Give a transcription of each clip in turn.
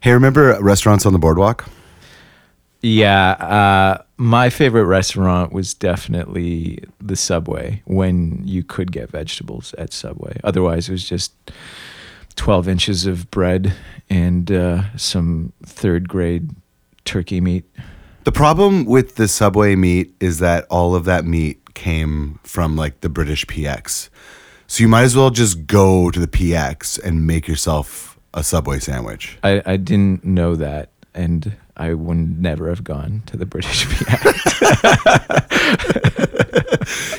Hey, remember restaurants on the boardwalk? Yeah, uh, my favorite restaurant was definitely the Subway when you could get vegetables at Subway. Otherwise, it was just 12 inches of bread and uh, some third grade turkey meat. The problem with the Subway meat is that all of that meat came from like the British PX. So you might as well just go to the PX and make yourself a Subway sandwich. I, I didn't know that, and I would never have gone to the British PX.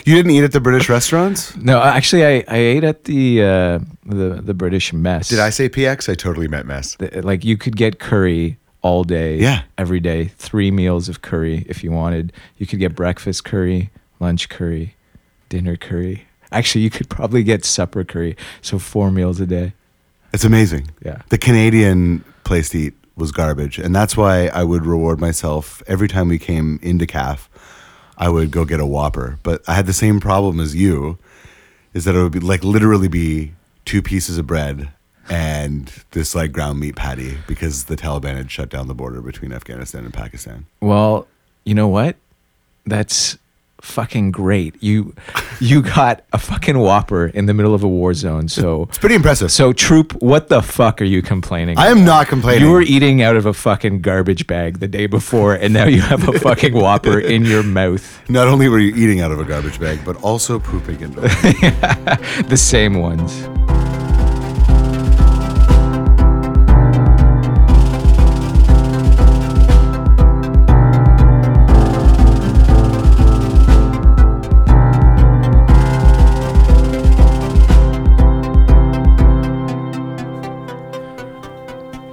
You didn't eat at the British restaurants? no, actually, I, I ate at the uh, the the British mess. Did I say PX? I totally meant mess. The- like you could get curry all day, Yeah. every day, three meals of curry if you wanted. You could get breakfast curry, lunch curry, dinner curry. Actually, you could probably get supper curry, so four meals a day. It's amazing. Yeah. The Canadian place to eat was garbage. And that's why I would reward myself every time we came into KAF, I would go get a Whopper. But I had the same problem as you, is that it would be like literally be two pieces of bread and this like ground meat patty because the Taliban had shut down the border between Afghanistan and Pakistan. Well, you know what? That's fucking great. You you got a fucking whopper in the middle of a war zone. So It's pretty impressive. so troop, what the fuck are you complaining? I am not complaining. You were eating out of a fucking garbage bag the day before, and now you have a fucking whopper in your mouth. not only were you eating out of a garbage bag, but also pooping into it. The same ones.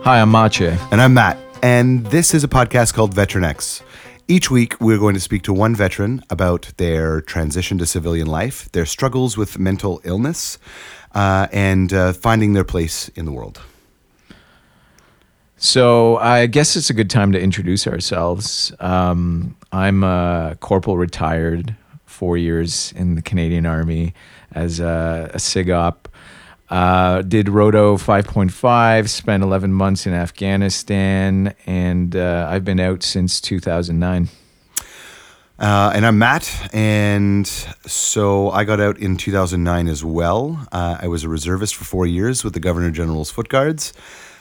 Hi, I'm Mache. And I'm Matt, and this is a podcast called Veteran X. Each week, we're going to speak to one veteran about their transition to civilian life, their struggles with mental illness, uh, and uh, finding their place in the world. So I guess it's a good time to introduce ourselves. Um, I'm a corporal retired, four years in the Canadian Army as a, a SIGOP. Uh, did Roto 5.5, spent 11 months in Afghanistan, and uh, I've been out since 2009. Uh, and I'm Matt, and so I got out in 2009 as well. Uh, I was a reservist for four years with the Governor General's Foot Guards.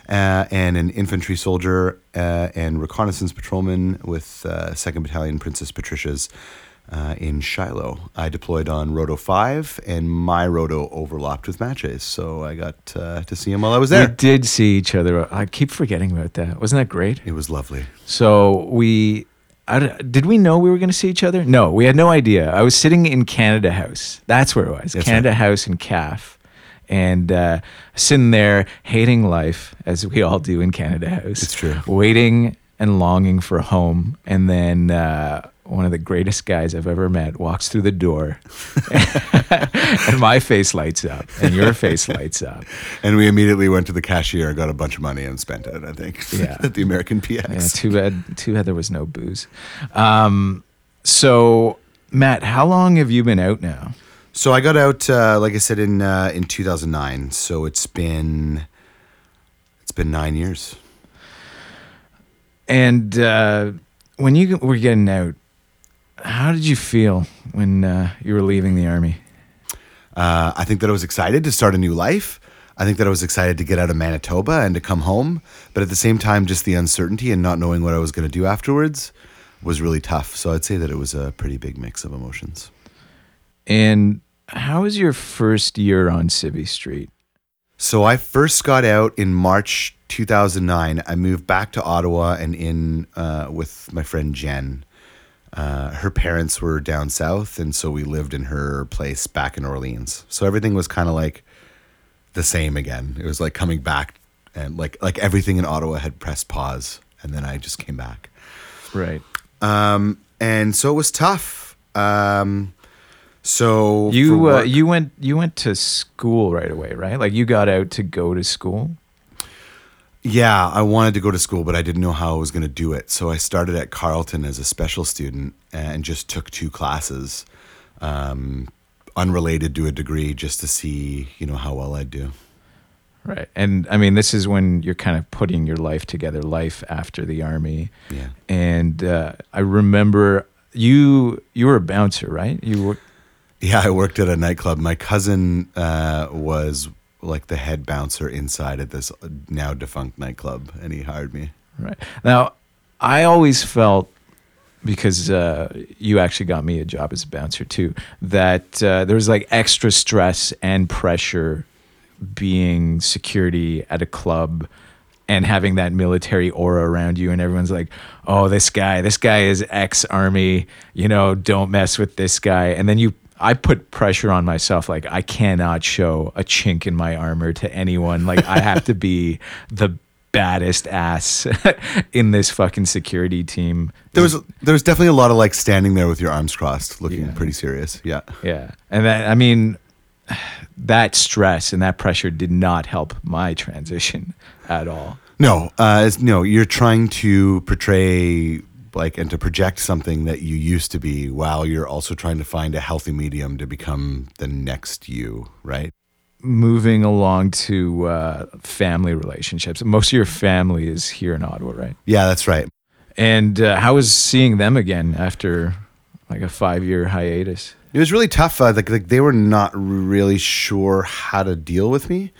Uh, and an infantry soldier uh, and reconnaissance patrolman with uh, 2nd Battalion Princess Patricia's uh, in Shilo. I deployed on Roto 5, and my Roto overlapped with Matches, so I got uh, to see him while I was there. We did see each other. I keep forgetting about that. Wasn't that great? It was lovely. So we I did we know we were going to see each other? No, we had no idea. I was sitting in Canada House. That's where it was. That's Canada House in KAF. And uh, sitting there hating life, as we all do in Canada House. It's true. Waiting and longing for home. And then uh, one of the greatest guys I've ever met walks through the door. and my face lights up. And your face lights up. And we immediately went to the cashier and got a bunch of money and spent it, I think, Yeah. at the American PX. Yeah, too bad. Too bad there was no booze. Um, so, Matt, how long have you been out now? So I got out, uh, like I said, in uh, in 2009. So it's been it's been nine years. And uh, when you were getting out, how did you feel when uh, you were leaving the army? Uh, I think that I was excited to start a new life. I think that I was excited to get out of Manitoba and to come home. But at the same time, just the uncertainty and not knowing what I was going to do afterwards was really tough. So I'd say that it was a pretty big mix of emotions. And how was your first year on Civvy Street? So I first got out in March 2009. I moved back to Ottawa and in uh, with my friend Jen. Uh, her parents were down south, and so we lived in her place back in Orleans. So everything was kind of like the same again. It was like coming back, and like like everything in Ottawa had pressed pause, and then I just came back. Right. Um, and so it was tough. Um, so You uh, you went you went to school right away, right? Like you got out to go to school. Yeah, I wanted to go to school, but I didn't know how I was going to do it. So I started at Carleton as a special student and just took two classes, um, unrelated to a degree, just to see, you know, how well I'd do. Right. And I mean, this is when you're kind of putting your life together, life after the army. Yeah. And uh, I remember you you were a bouncer, right? You were Yeah, I worked at a nightclub. My cousin uh, was like the head bouncer inside at this now defunct nightclub, and he hired me. right. Now, I always felt because uh, you actually got me a job as a bouncer too, that uh, there was like extra stress and pressure being security at a club and having that military aura around you and everyone's like oh this guy this guy is ex army you know don't mess with this guy and then you i put pressure on myself like i cannot show a chink in my armor to anyone like i have to be the baddest ass in this fucking security team There was there was definitely a lot of like standing there with your arms crossed, looking Yeah. pretty serious. Yeah. Yeah. And that, I mean, that stress and that pressure did not help my transition at all. No, uh, no, you're trying to portray like and to project something that you used to be while you're also trying to find a healthy medium to become the next you, right? Moving along to uh, family relationships. Most of your family is here in Ottawa, right? Yeah, that's right. And uh, how was seeing them again after like a five year hiatus? It was really tough. Uh, like, like they were not really sure how to deal with me.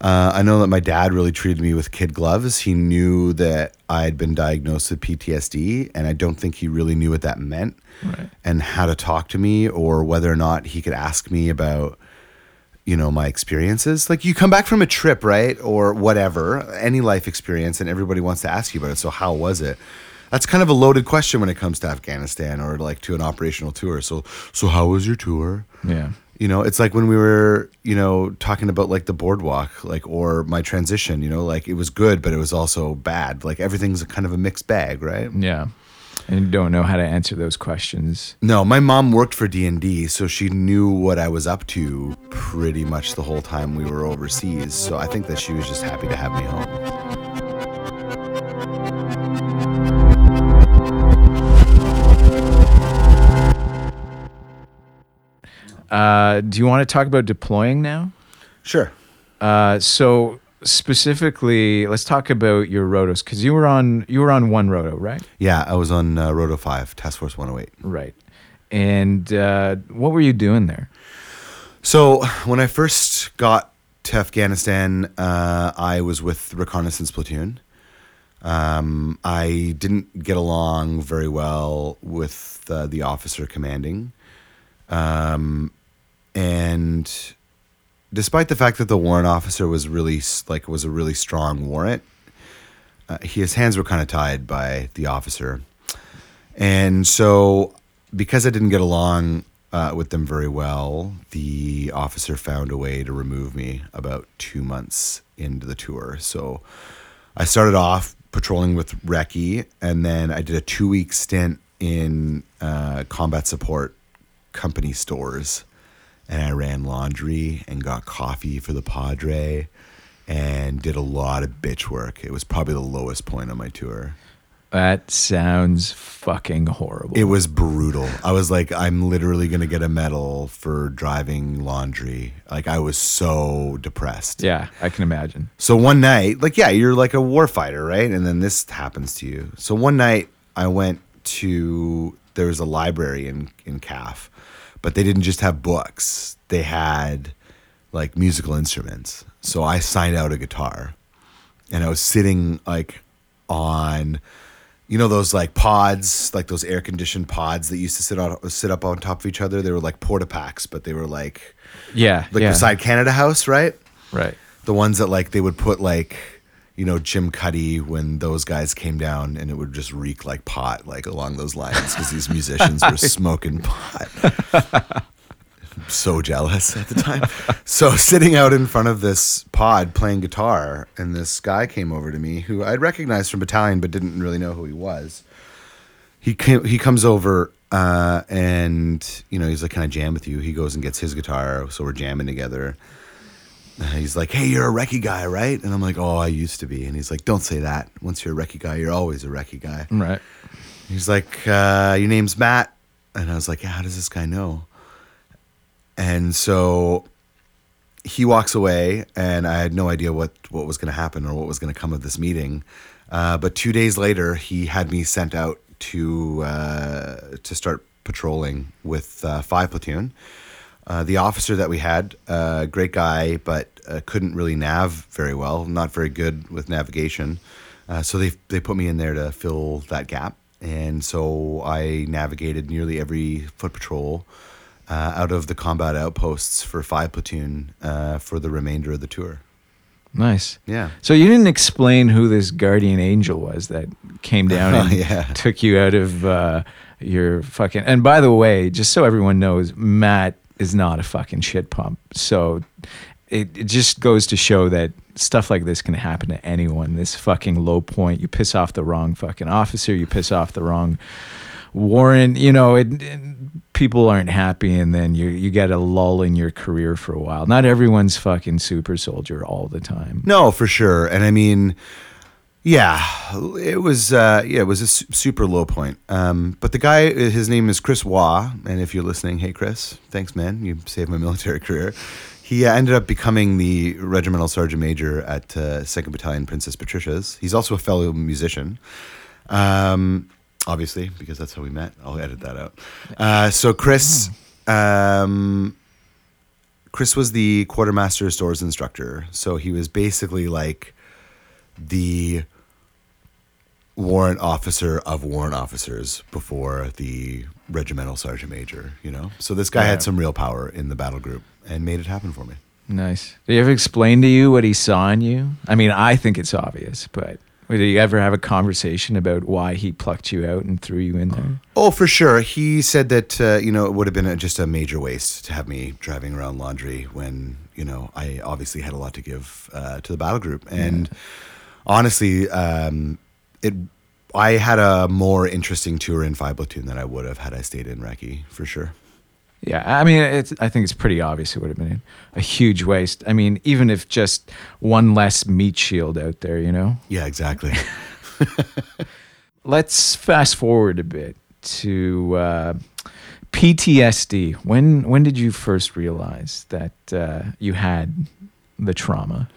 Uh, I know that my dad really treated me with kid gloves. He knew that I had been diagnosed with PTSD, and I don't think he really knew what that meant Right. and how to talk to me or whether or not he could ask me about you know my experiences like you come back from a trip right or whatever any life experience and everybody wants to ask you about it so how was it that's kind of a loaded question when it comes to afghanistan or like to an operational tour so so how was your tour Yeah. You know it's like when we were you know talking about like the boardwalk like or my transition you know like it was good but it was also bad like everything's a kind of a mixed bag right Yeah. And you don't know how to answer those questions. No, my mom worked for DND, so she knew what I was up to pretty much the whole time we were overseas. So I think that she was just happy to have me home. Uh, do you want to talk about deploying now? Sure. Uh, so specifically, let's talk about your rotos because you were on you were on one roto, right? Yeah, I was on uh, Roto 5, Task Force 108. Right. And uh, what were you doing there? So when I first got to Afghanistan, uh, I was with reconnaissance platoon. Um, I didn't get along very well with uh, the officer commanding, um, and despite the fact that the warrant officer was really like was a really strong warrant, uh, his hands were kind of tied by the officer, and so because I didn't get along uh, with them very well, the officer found a way to remove me about two months into the tour. So I started off patrolling with Recce, and then I did a two week stint in uh, combat support company stores. And I ran laundry and got coffee for the Padre and did a lot of bitch work. It was probably the lowest point on my tour. That sounds fucking horrible. It was brutal. I was like, I'm literally going to get a medal for driving laundry. Like, I was so depressed. yeah, I can imagine. So one night, like, yeah, you're like a warfighter, right? And then this happens to you. So one night, I went to, there was a library in, in KAF, but they didn't just have books, they had like musical instruments. So I signed out a guitar and I was sitting like on you know those like pods, like those air conditioned pods that used to sit on sit up on top of each other. They were like porta packs, but they were like Yeah, like yeah, beside Canada House, right? right. The ones that like they would put like you know Jim Cuddy when those guys came down, and it would just reek like pot, like along those lines, because these musicians were smoking pot. so jealous at the time. so sitting out in front of this pod playing guitar, and this guy came over to me who I'd recognized from battalion, but didn't really know who he was. He came, he comes over uh, and you know he's like, "Can I jam with you?" He goes and gets his guitar, so we're jamming together. He's like, "Hey, you're a recce guy, right?" And I'm like, "Oh, I used to be." And he's like, "Don't say that. Once you're a recce guy, you're always a recce guy." Right. He's like, uh, "Your name's Matt," and I was like, "Yeah, how does this guy know?" And so he walks away, and I had no idea what what was going to happen or what was going to come of this meeting. Uh, but two days later, he had me sent out to uh, to start patrolling with uh, five platoon. Uh, the officer that we had, uh, great guy, but uh, couldn't really nav very well. Not very good with navigation. Uh, so they they put me in there to fill that gap, and so I navigated nearly every foot patrol uh, out of the combat outposts for five platoon uh, for the remainder of the tour. Nice. Yeah. So you didn't explain who this guardian angel was that came down and Yeah. took you out of uh, your fucking. And by the way, just so everyone knows, Matt is not a fucking shit pump. So it, it just goes to show that stuff like this can happen to anyone. This fucking low point, you piss off the wrong fucking officer, you piss off the wrong warrant. You know, it, it- people aren't happy, and then you you get a lull in your career for a while. Not everyone's fucking super soldier all the time. No, for sure. And I mean, yeah, it was uh, yeah, it was a su- super low point. Um, but the guy, his name is Chris Waugh, and if you're listening, hey Chris, thanks man, you saved my military career. He uh, ended up becoming the regimental sergeant major at uh, Second Battalion Princess Patricia's. He's also a fellow musician. Um, obviously, because that's how we met. I'll edit that out. Uh, so Chris, um, Chris was the quartermaster stores instructor. So he was basically like the warrant officer of warrant officers before the regimental sergeant major, you know? So this guy Yeah. had some real power in the battle group and made it happen for me. Nice. Did he ever explain to you what he saw in you? I mean, I think it's obvious, but did you ever have a conversation about why he plucked you out and threw you in there? Oh, for sure. He said that uh, you know it would have been a, just a major waste to have me driving around laundry when you know I obviously had a lot to give uh, to the battle group, and honestly, um, it I had a more interesting tour in Five Platoon than I would have had I stayed in Recce for sure. Yeah, I mean, it's, I think it's pretty obvious it would have been a huge waste. I mean, even if just one less meat shield out there, you know? Yeah, exactly. Let's fast forward a bit to uh, PTSD. When when did you first realize that uh, you had the trauma?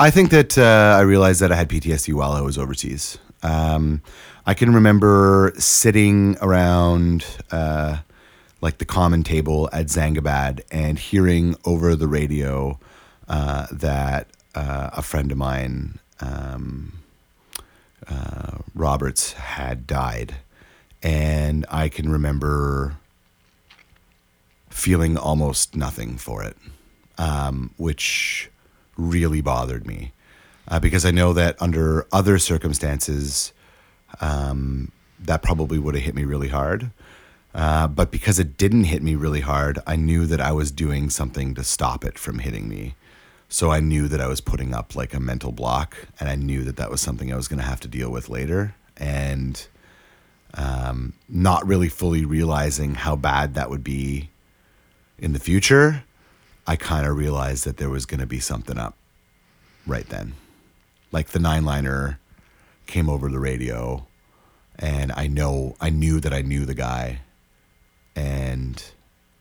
I think that uh, I realized that I had PTSD while I was overseas. Um, I can remember sitting around uh, like the common table at Zangabad and hearing over the radio uh, that uh, a friend of mine, um, uh, Roberts, had died. And I can remember feeling almost nothing for it, um, which really bothered me uh, because I know that under other circumstances, um, that probably would have hit me really hard. Uh, but because it didn't hit me really hard, I knew that I was doing something to stop it from hitting me. So I knew that I was putting up like a mental block, and I knew that that was something I was going to have to deal with later. And um, not really fully realizing how bad that would be in the future, I kind of realized that there was going to be something up right then. Like the nine liner came over the radio, and I know I knew that I knew the guy, and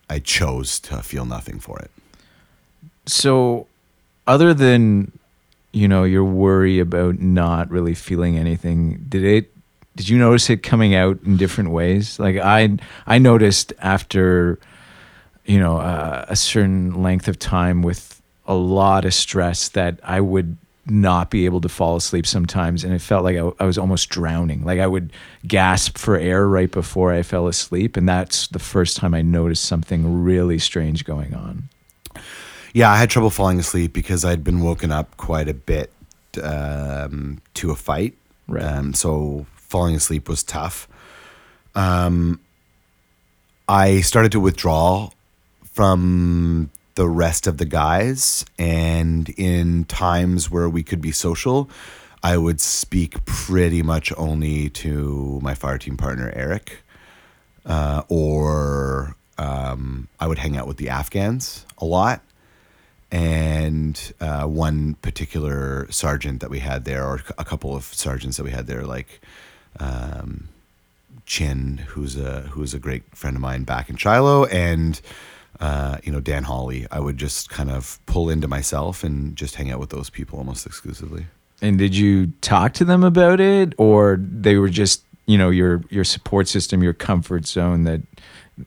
I chose to feel nothing for it. So, other than you know your worry about not really feeling anything, did it? Did you notice it coming out in different ways? Like I, I noticed after, you know, uh, a certain length of time with a lot of stress that I would not be able to fall asleep sometimes, and it felt like I, I was almost drowning. Like I would gasp for air right before I fell asleep, and that's the first time I noticed something really strange going on. Yeah, I had trouble falling asleep because I'd been woken up quite a bit um, to a fight. Right. Um, so falling asleep was tough. Um, I started to withdraw from the rest of the guys, and in times where we could be social, I would speak pretty much only to my fire team partner Eric, uh, or um, I would hang out with the Afghans a lot. And uh, one particular sergeant that we had there, or a couple of sergeants that we had there, like um, Chin, who's a who's a great friend of mine back in Shilo, and uh, you know, Dan Hawley, I would just kind of pull into myself and just hang out with those people almost exclusively. And did you talk to them about it, or they were just you know your your support system, your comfort zone that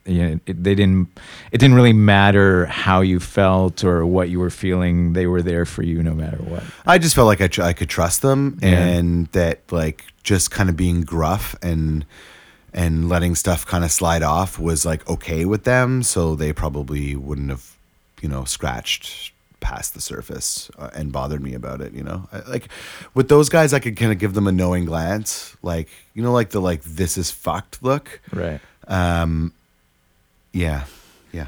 you know, it, they didn't it didn't really matter how you felt or what you were feeling. They were there for you no matter what. I just felt like I, tr- I could trust them Yeah. and that like just kind of being gruff and and letting stuff kind of slide off was like okay with them so they probably wouldn't have you know scratched past the surface uh, and bothered me about it you know? I, like with those guys i could kind of give them a knowing glance like you know like the like this is fucked look? Right. um yeah yeah.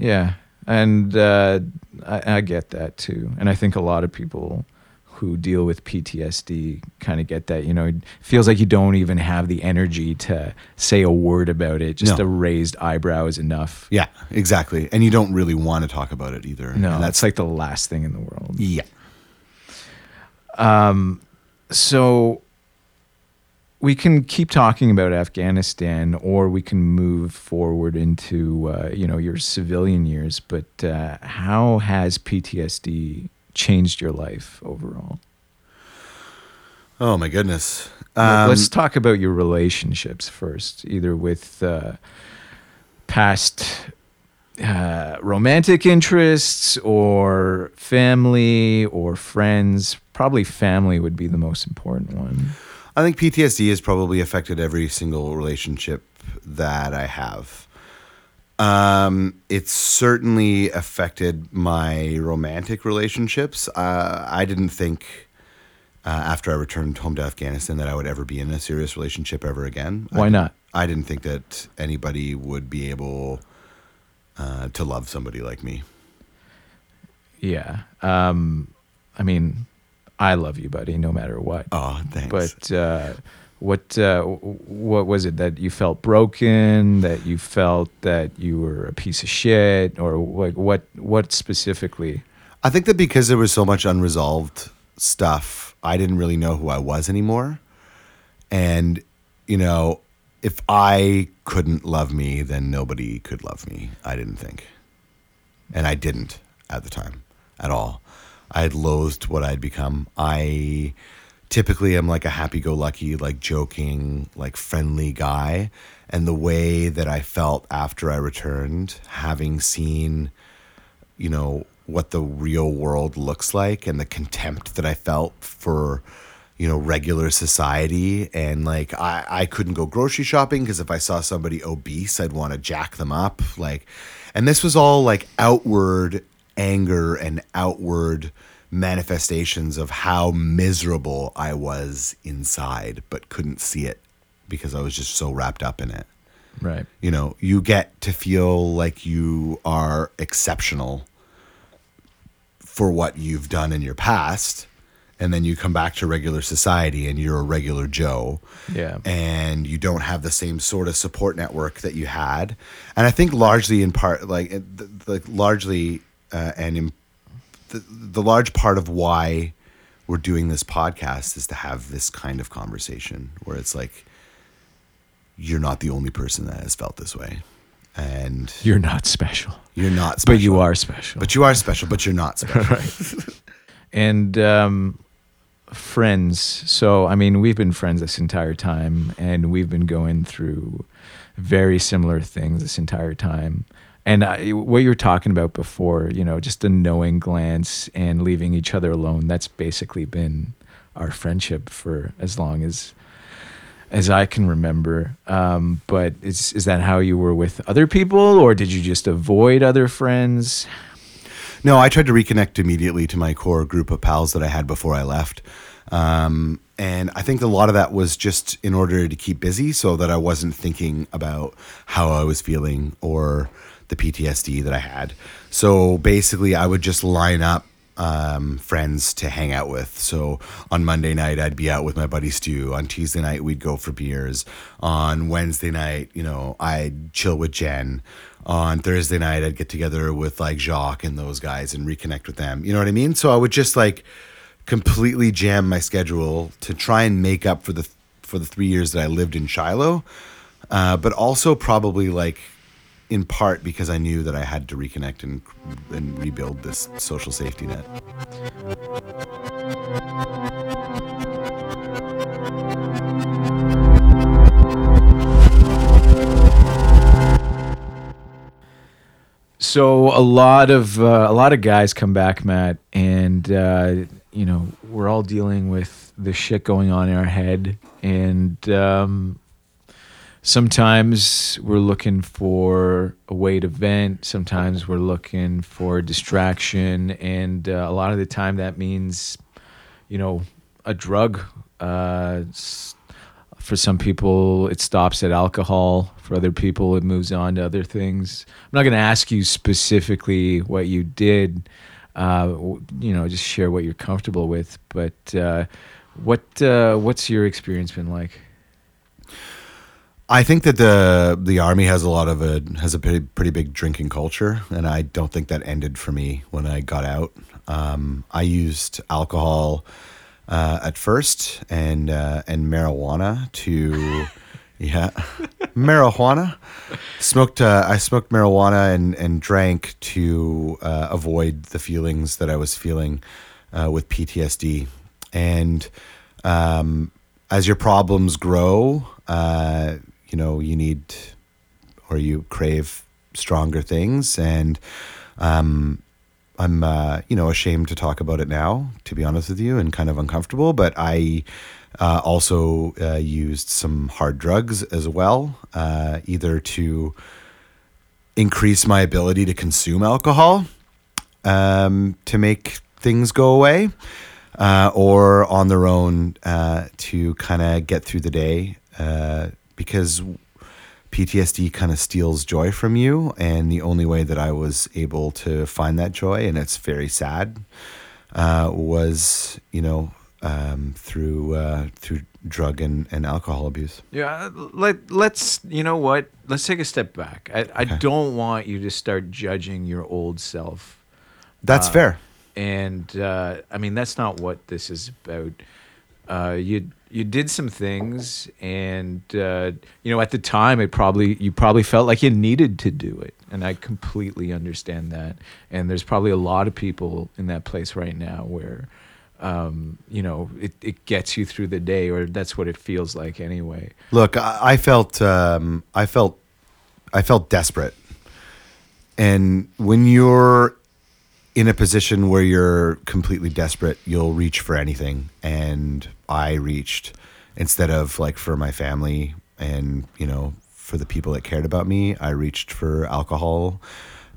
Yeah, and uh, I, I get that too, and I think a lot of people who deal with PTSD kind of get that. You know, it feels like you don't even have the energy to say a word about it. Just No. a raised eyebrow is enough. yeah exactly and you don't really want to talk about it either No, and that's like the last thing in the world. yeah Um, So we can keep talking about Afghanistan, or we can move forward into uh, you know your civilian years. But uh, how has PTSD changed your life overall? oh my goodness um, Let's talk about your relationships first, either with uh, past uh, romantic interests or family or friends. Probably family would be the most important one. I think PTSD has probably affected every single relationship that I have. Um, it's certainly affected my romantic relationships. Uh, I didn't think uh, after I returned home to Afghanistan that I would ever be in a serious relationship ever again. Why I, not? I didn't think that anybody would be able uh, to love somebody like me. Yeah. Um, I mean, I love you, buddy, no matter what. Oh, thanks. but uh, what uh, what was it that you felt broken? That you felt that you were a piece of shit, or like what what specifically? I think that because there was so much unresolved stuff, I didn't really know who I was anymore. And, you know, if I couldn't love me, then nobody could love me. I didn't think. And I didn't at the time at all. I had loathed what I'd become. I typically I'm like a happy go lucky, like joking, like friendly guy. And the way that I felt after I returned, having seen you know what the real world looks like and the contempt that I felt for you know regular society and like I I couldn't go grocery shopping because if I saw somebody obese I'd want to jack them up like and this was all like outward anger and outward manifestations of how miserable I was inside but couldn't see it because I was just so wrapped up in it Right. you know you get to feel like you are exceptional for what you've done in your past and then you come back to regular society and you're a regular joe Yeah. and you don't have the same sort of support network that you had and i think largely in part like the largely uh, and in the, the large part of why we're doing this podcast is to have this kind of conversation where it's like you're not the only person that has felt this way and You're not special, you're not special but you are special. but you are special but you're not special and um, friends. So, I mean, we've been friends this entire time, and we've been going through very similar things this entire time. And what you were talking about before, you know, just a knowing glance and leaving each other alone. That's basically been our friendship for as long as as I can remember. Um, but is is that how you were with other people, or did you just avoid other friends? No, I tried to reconnect immediately to my core group of pals that I had before I left. Um, and I think a lot of that was just in order to keep busy so that I wasn't thinking about how I was feeling or the PTSD that I had. So basically, I would just line up um, friends to hang out with. So on Monday night, I'd be out with my buddy Stu. On Tuesday night, we'd go for beers. On Wednesday night, you know, I'd chill with Jen. On Thursday night, I'd get together with like Jacques and those guys and reconnect with them. You know what I mean? So I would just like completely jam my schedule to try and make up for the for the three years that I lived in Shilo, uh, but also probably like in part because I knew that I had to reconnect and and rebuild this social safety net. So a lot of uh, a lot of guys come back, Matt, and uh, you know we're all dealing with the shit going on in our head, and um, sometimes we're looking for a way to vent. Sometimes we're looking for distraction, and uh, a lot of the time that means, you know, a drug. Uh, for some people, it stops at alcohol. For other people, it moves on to other things. I'm not going to ask you specifically what you did. Uh, you know, just share what you're comfortable with. But uh, what uh, what's your experience been like? I think that the the army has a lot of a has a pretty pretty big drinking culture, and I don't think that ended for me when I got out. Um, I used alcohol uh, at first and uh, and marijuana to yeah marijuana smoked uh, I smoked marijuana and and drank to uh, avoid the feelings that I was feeling uh, with PTSD and um, as your problems grow uh, you know you need or you crave stronger things and um, I'm uh, you know ashamed to talk about it now, to be honest with you, and kind of uncomfortable. But I uh, also uh, used some hard drugs as well, uh, either to increase my ability to consume alcohol, um, to make things go away, uh, or on their own uh, to kind of get through the day, because PTSD kind of steals joy from you. And the only way that I was able to find that joy, and it's very sad, uh, was, you know, um, through uh, through drug and, and alcohol abuse. Yeah, let let's you know what? Let's take a step back. I, I don't want you to start judging your old self. That's Uh, fair. and uh, I mean that's not what this is about. Uh, you you did some things, and uh, you know at the time it probably you probably felt like you needed to do it, and I completely understand that. And there's probably a lot of people in that place right now where. Um, you know, it, it gets you through the day, or that's what it feels like anyway. Look, I, I felt um, I felt I felt desperate, and when you're in a position where you're completely desperate, you'll reach for anything. And I reached instead of like for my family and you know for the people that cared about me, I reached for alcohol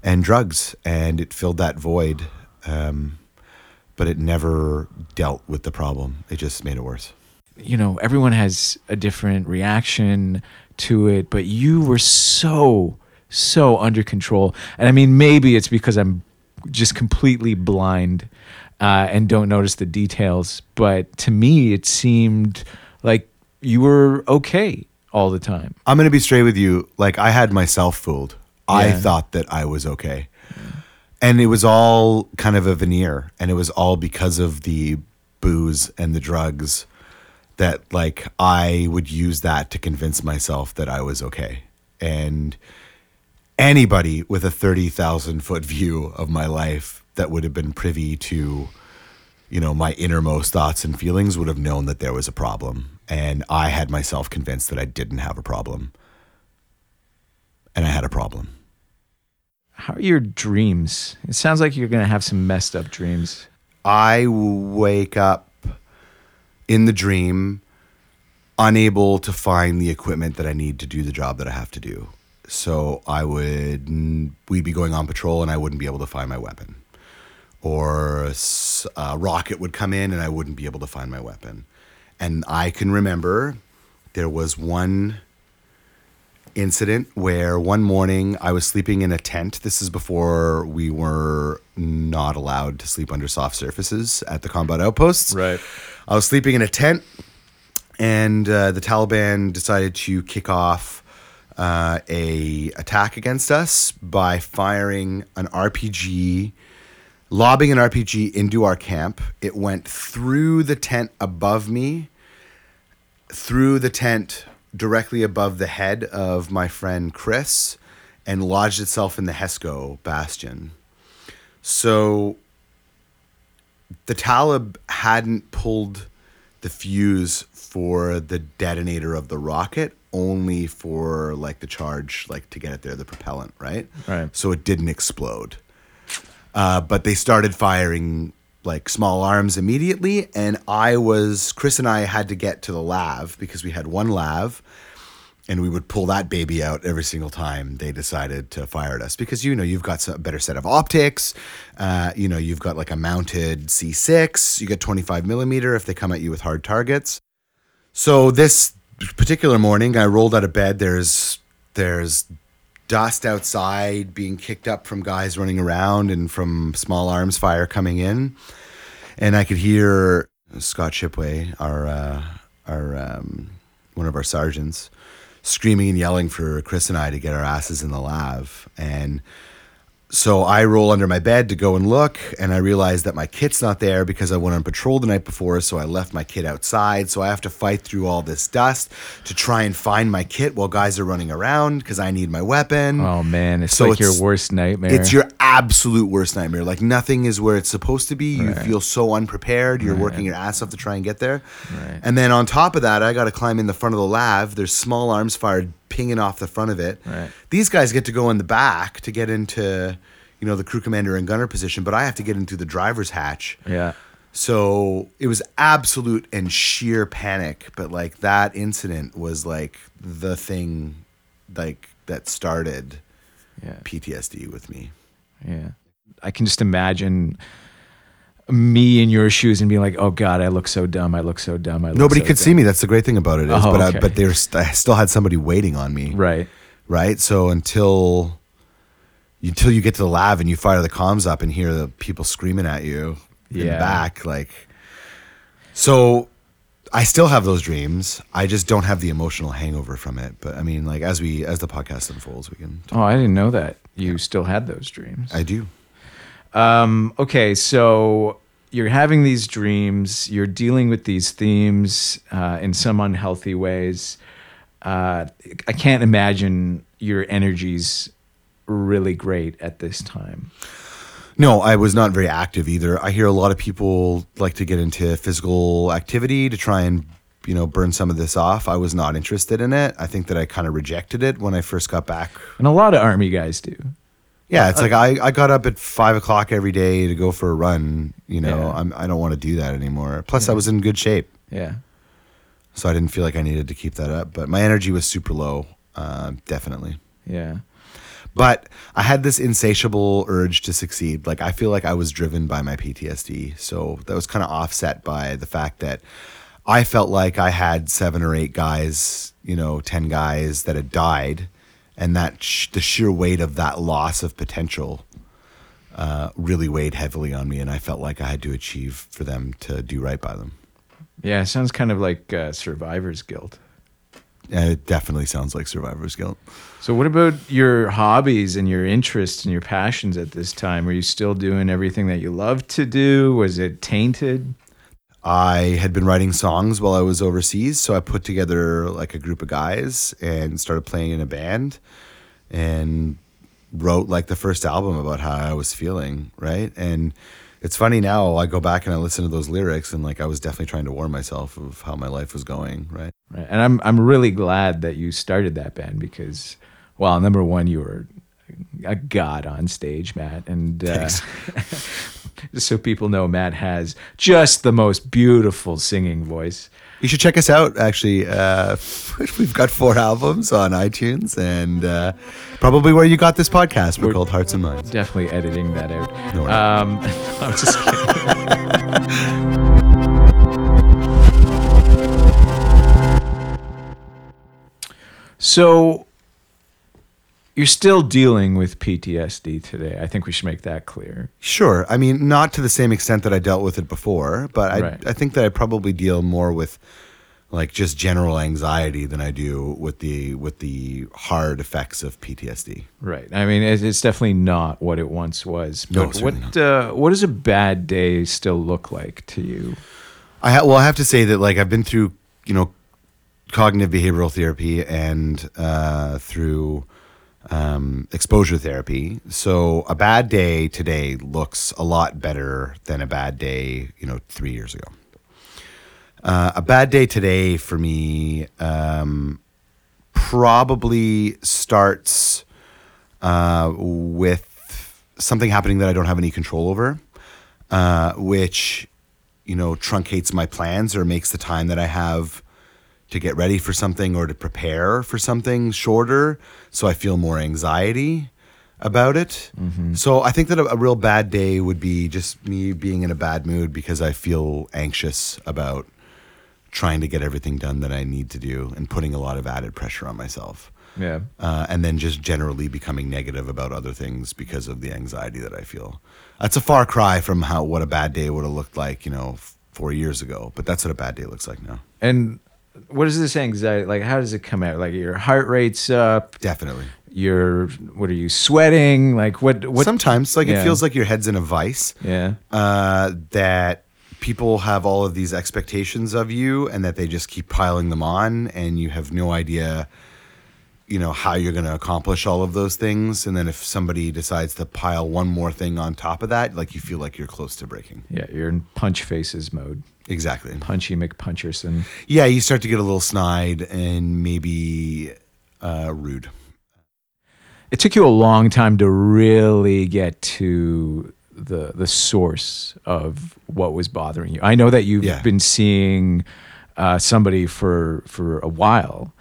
and drugs, and it filled that void. Um, but it never dealt with the problem. It just made it worse. you know everyone has a different reaction to it but you were so so under control and i mean maybe it's because i'm just completely blind uh, and don't notice the details but to me it seemed like you were okay all the time I'm gonna be straight with you. Like I had myself fooled. I thought that I was okay, and it was all kind of a veneer, and it was all because of the booze and the drugs. That like I would use that to convince myself that I was okay, and anybody with a thirty thousand foot view of my life that would have been privy to you know, my innermost thoughts and feelings would have known that there was a problem. And I had myself convinced that I didn't have a problem. And I had a problem. how are your dreams it sounds like you're gonna have some messed up dreams I wake up in the dream unable to find the equipment that I need to do the job that I have to do. So I would we'd be going on patrol and I wouldn't be able to find my weapon. Or a rocket would come in and I wouldn't be able to find my weapon. And I can remember there was one incident where one morning I was sleeping in a tent. This is before we were not allowed to sleep under soft surfaces at the combat outposts. Right. I was sleeping in a tent, and uh, the Taliban decided to kick off uh, a attack against us by firing an RPG, lobbing an RPG into our camp. It went through the tent above me, through the tent directly above the head of my friend Chris, and lodged itself in the Hesco bastion. So the Talib hadn't pulled the fuse for the detonator of the rocket, only for like the charge, like to get it there, the propellant, right? Right. So it didn't explode. Uh, but they started firing like small arms immediately, and I was Chris and I had to get to the lav because we had one lav and we would pull that baby out every single time they decided to fire at us. Because you know you've got a better set of optics uh, you know you've got like a mounted c6 you get 25 millimeter if they come at you with hard targets. So this particular morning i rolled out of bed there's there's dust outside being kicked up from guys running around and from small arms fire coming in and i could hear scott shipway our uh, our um, one of our sergeants screaming and yelling for Chris and I to get our asses in the lav. And so I roll under my bed to go and look, and I realize that my kit's not there because I went on patrol the night before, so I left my kit outside. So I have to fight through all this dust to try and find my kit while guys are running around because I need my weapon. Oh man, it's So like it's- your worst nightmare. It's your absolute worst nightmare. Like nothing is where it's supposed to be. You feel so unprepared. You're working your ass off to try and get there. Right. And then on top of that, I got to climb in the front of the lav. There's small arms fired pinging off the front of it. Right. These guys get to go in the back to get into, you know, the crew commander and gunner position, but I have to get into the driver's hatch. yeah. So it was absolute and sheer panic. But like that incident was like the thing, like that started Yeah. PTSD with me. Yeah. I can just imagine me in your shoes and being like, "Oh God, I look so dumb. I look so dumb. I look Nobody so could dumb." see me. That's the great thing about it is, Oh, but okay. I, but there's I still had somebody waiting on me, Right. right? So until until you get to the lav and you fire the comms up and hear the people screaming at you in the Yeah. back, like so. I still have those dreams. I just don't have the emotional hangover from it. But I mean, like as we as the podcast unfolds, we can. Oh, I didn't know that you still had those dreams. I do. Um, okay, so you're having these dreams, you're dealing with these themes uh, in some unhealthy ways. Uh, I can't imagine your energy's really great at this time. No, I was not very active either. I hear a lot of people like to get into physical activity to try and, you know, burn some of this off. I was not interested in it. I think that I kind of rejected it when I first got back. And a lot of army guys do. Yeah, it's like I, I got up at five o'clock every day to go for a run. You know, Yeah. I'm, I don't want to do that anymore. Plus, I was in good shape. Yeah. So I didn't feel like I needed to keep that up. But my energy was super low, uh, definitely. Yeah. But I had this insatiable urge to succeed. Like I feel like I was driven by my PTSD. So that was kind of offset by the fact that I felt like I had seven or eight guys, you know, 10 guys that had died. And that sh- the sheer weight of that loss of potential uh, really weighed heavily on me. And I felt like I had to achieve for them to do right by them. Yeah, it sounds kind of like uh, survivor's guilt. And it definitely sounds like survivor's guilt. So, what about your hobbies and your interests and your passions at this time? Are you still doing everything that you love to do? Was it tainted? I had been writing songs while I was overseas, so I put together like a group of guys and started playing in a band and wrote like the first album about how I was feeling, right? And it's funny now, I go back and I listen to those lyrics and like I was definitely trying to warn myself of how my life was going, right? Right. And I'm I'm really glad that you started that band because, well, number one, you were a god on stage, Matt, and uh, just so people know, Matt has just the most beautiful singing voice. You should check us out. Actually, uh, we've got four albums on iTunes, and uh, probably where you got this podcast. We're, called Hearts and Minds. Definitely editing that out. No, um, I'm just kidding. so you're still dealing with PTSD today. I think we should make that clear. Sure. I mean, not to the same extent that I dealt with it before, but I, Right. I think that I probably deal more with like just general anxiety than I do with the with the hard effects of PTSD. Right. I mean, it's, it's definitely not what it once was. No, what uh, what does a bad day still look like to you? I ha- well, I have to say that like I've been through you know cognitive behavioral therapy and uh, through um, exposure therapy. So a bad day today looks a lot better than a bad day, you know, three years ago. Uh, a bad day today for me um, probably starts uh, with something happening that I don't have any control over, uh, which you know truncates my plans or makes the time that I have to get ready for something or to prepare for something shorter. So I feel more anxiety about it. So I think that a, a real bad day would be just me being in a bad mood because I feel anxious about trying to get everything done that I need to do and putting a lot of added pressure on myself. Yeah. Uh, and then just generally becoming negative about other things because of the anxiety that I feel. That's a far cry from how what a bad day would have looked like, you know, f- four years ago. But that's what a bad day looks like now. And what is this anxiety? Like, how does it come out? Like, your heart rate's up. Definitely. You're, what are you sweating? Like, what, what? Sometimes, like Yeah. it feels like your head's in a vice. Yeah. uh, that people have all of these expectations of you and that they just keep piling them on and you have no idea you know how you're going to accomplish all of those things and then if somebody decides to pile one more thing on top of that like you feel like you're close to breaking Yeah. You're in punch faces mode. exactly Punchy McPuncherson. yeah you start to get a little snide and maybe uh, rude It took you a long time to really get to the the source of what was bothering you. I know that you've Yeah. been seeing uh, somebody for for a while,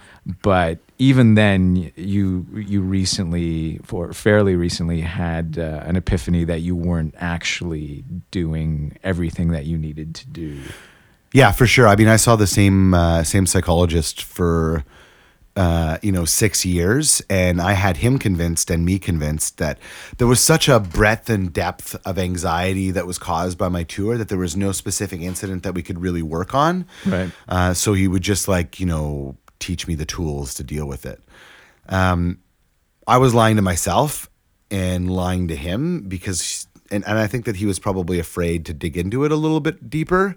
but even then, you you recently, for fairly recently, had uh, an epiphany that you weren't actually doing everything that you needed to do. Yeah, for sure. I mean, I saw the same uh, same psychologist for uh, you know six years, and I had him convinced and me convinced that there was such a breadth and depth of anxiety that was caused by my tour that there was no specific incident that we could really work on. Right. Uh, so he would just like you know teach me the tools to deal with it. Um, I was lying to myself and lying to him because, and, and I think that he was probably afraid to dig into it a little bit deeper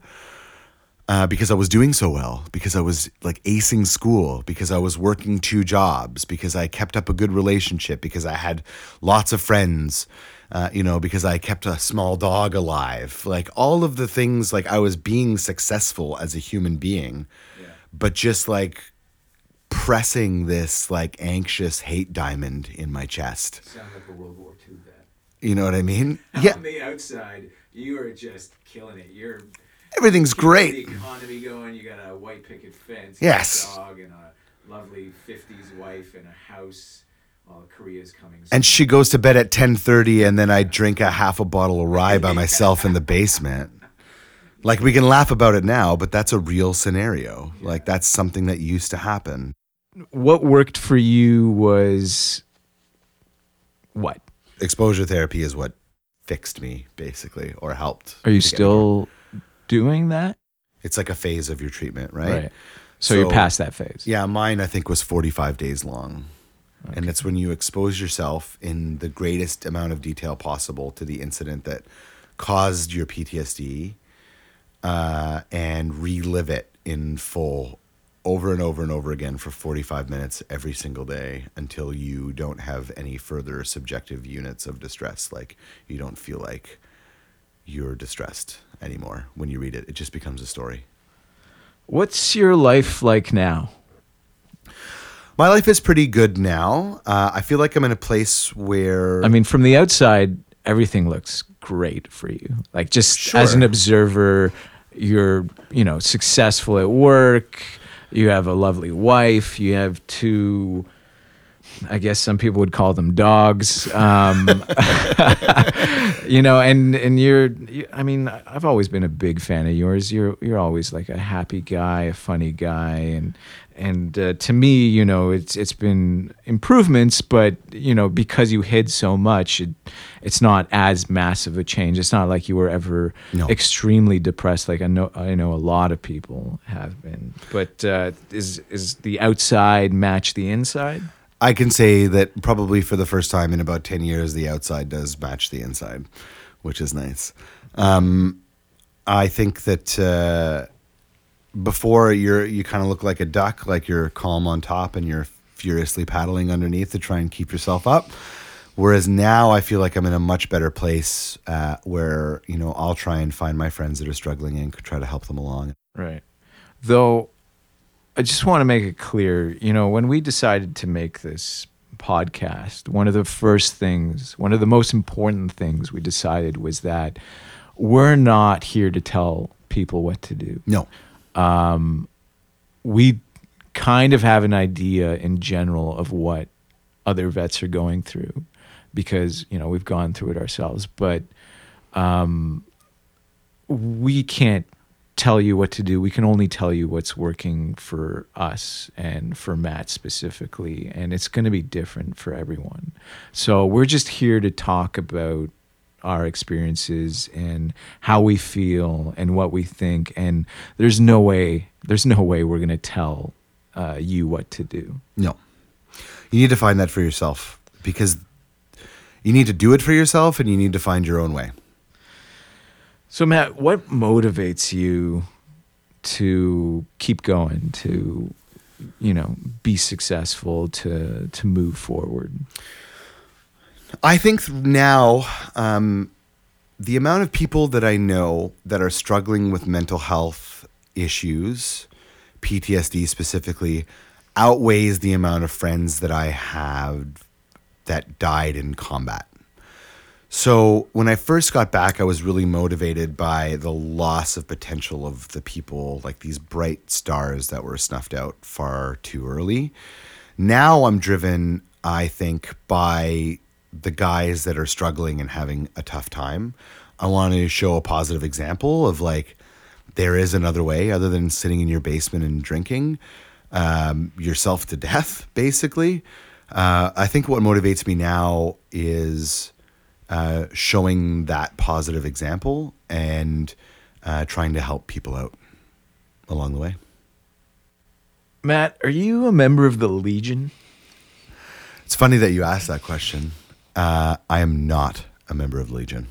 uh, because I was doing so well, because I was like acing school, because I was working two jobs, because I kept up a good relationship, because I had lots of friends, uh, you know, because I kept a small dog alive. Like all of the things, like I was being successful as a human being, but just like pressing this like anxious hate diamond in my chest. Sound like a World War II vet. You know what I mean? Yeah, On the outside, you are just killing it. You're everything's the great. economy going. You got a white picket fence, Yes. a dog, and a lovely '50s wife, and a house. While Korea's coming. soon. And she goes to bed at 10:30 and then I drink a half a bottle of rye by myself in the basement. Like we can laugh about it now, but that's a real scenario. Like that's something that used to happen. What worked for you was what? Exposure therapy is what fixed me basically or helped. Are you still doing that? It's like a phase of your treatment, right? right. So, you're past that phase. Yeah, mine I think was 45 days long. And it's when you expose yourself in the greatest amount of detail possible to the incident that caused your PTSD uh, and relive it in full over and over and over again for 45 minutes every single day until you don't have any further subjective units of distress. Like you don't feel like you're distressed anymore when you read it. It just becomes a story. What's your life like now? My life is pretty good now. Uh, I feel like I'm in a place where I mean, from the outside, everything looks great for you. Like just as an observer, you're, you know, successful at work. You have a lovely wife. You have two. I guess some people would call them dogs. Um, you know, and and you're. You, I mean, I've always been a big fan of yours. You're you're always like a happy guy, a funny guy, and and uh, to me, you know, it's it's been improvements, but you know, because you hid so much, it, it's not as massive a change. It's not like you were ever No. extremely depressed, like I know I know a lot of people have been. But uh, is is the outside match the inside? I can say that probably for the first time in about 10 years, the outside does match the inside, which is nice. Um, I think that uh, before you're, you kind of look like a duck, like you're calm on top and you're furiously paddling underneath to try and keep yourself up. Whereas now I feel like I'm in a much better place uh, where, you know, I'll try and find my friends that are struggling and try to help them along. Right. Though I just want to make it clear, you know, when we decided to make this podcast, one of the first things, one of the most important things we decided was that we're not here to tell people what to do. No. We kind of have an idea in general of what other vets are going through because, you know, we've gone through it ourselves, but um, we can't tell you what to do. We can only tell you what's working for us and for Matt specifically. And it's going to be different for everyone. So we're just here to talk about our experiences and how we feel and what we think. And there's no way, there's no way we're going to tell uh, you what to do. No. You need to find that for yourself because you need to do it for yourself and you need to find your own way. So, Matt, what motivates you to keep going, to, you know, be successful, to to move forward? I think now um, the amount of people that I know that are struggling with mental health issues, PTSD specifically, outweighs the amount of friends that I have that died in combat. So when I first got back, I was really motivated by the loss of potential of the people, like these bright stars that were snuffed out far too early. Now I'm driven, I think, by the guys that are struggling and having a tough time. I want to show a positive example of like there is another way other than sitting in your basement and drinking um, yourself to death, basically. Uh, I think what motivates me now is uh, showing that positive example and uh, trying to help people out along the way. Matt, are you a member of the Legion? It's funny that you asked that question. Uh, I am not a member of Legion.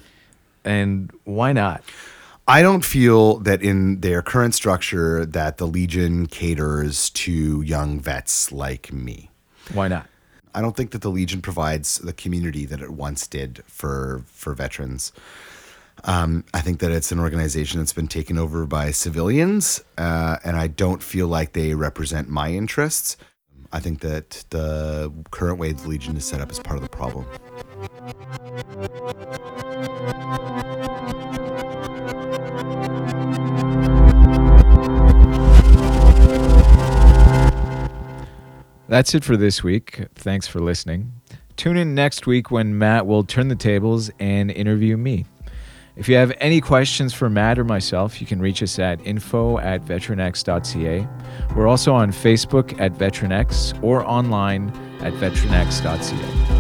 And why not? I don't feel that in their current structure that the Legion caters to young vets like me. Why not? I don't think that the Legion provides the community that it once did for for veterans. Um, I think that it's an organization that's been taken over by civilians, uh, and I don't feel like they represent my interests. I think that the current way the Legion is set up is part of the problem. That's it for this week. Thanks for listening. Tune in next week when Matt will turn the tables and interview me. If you have any questions for Matt or myself, you can reach us at info at veteranx.ca. We're also on Facebook at veteranx or online at veteranx.ca.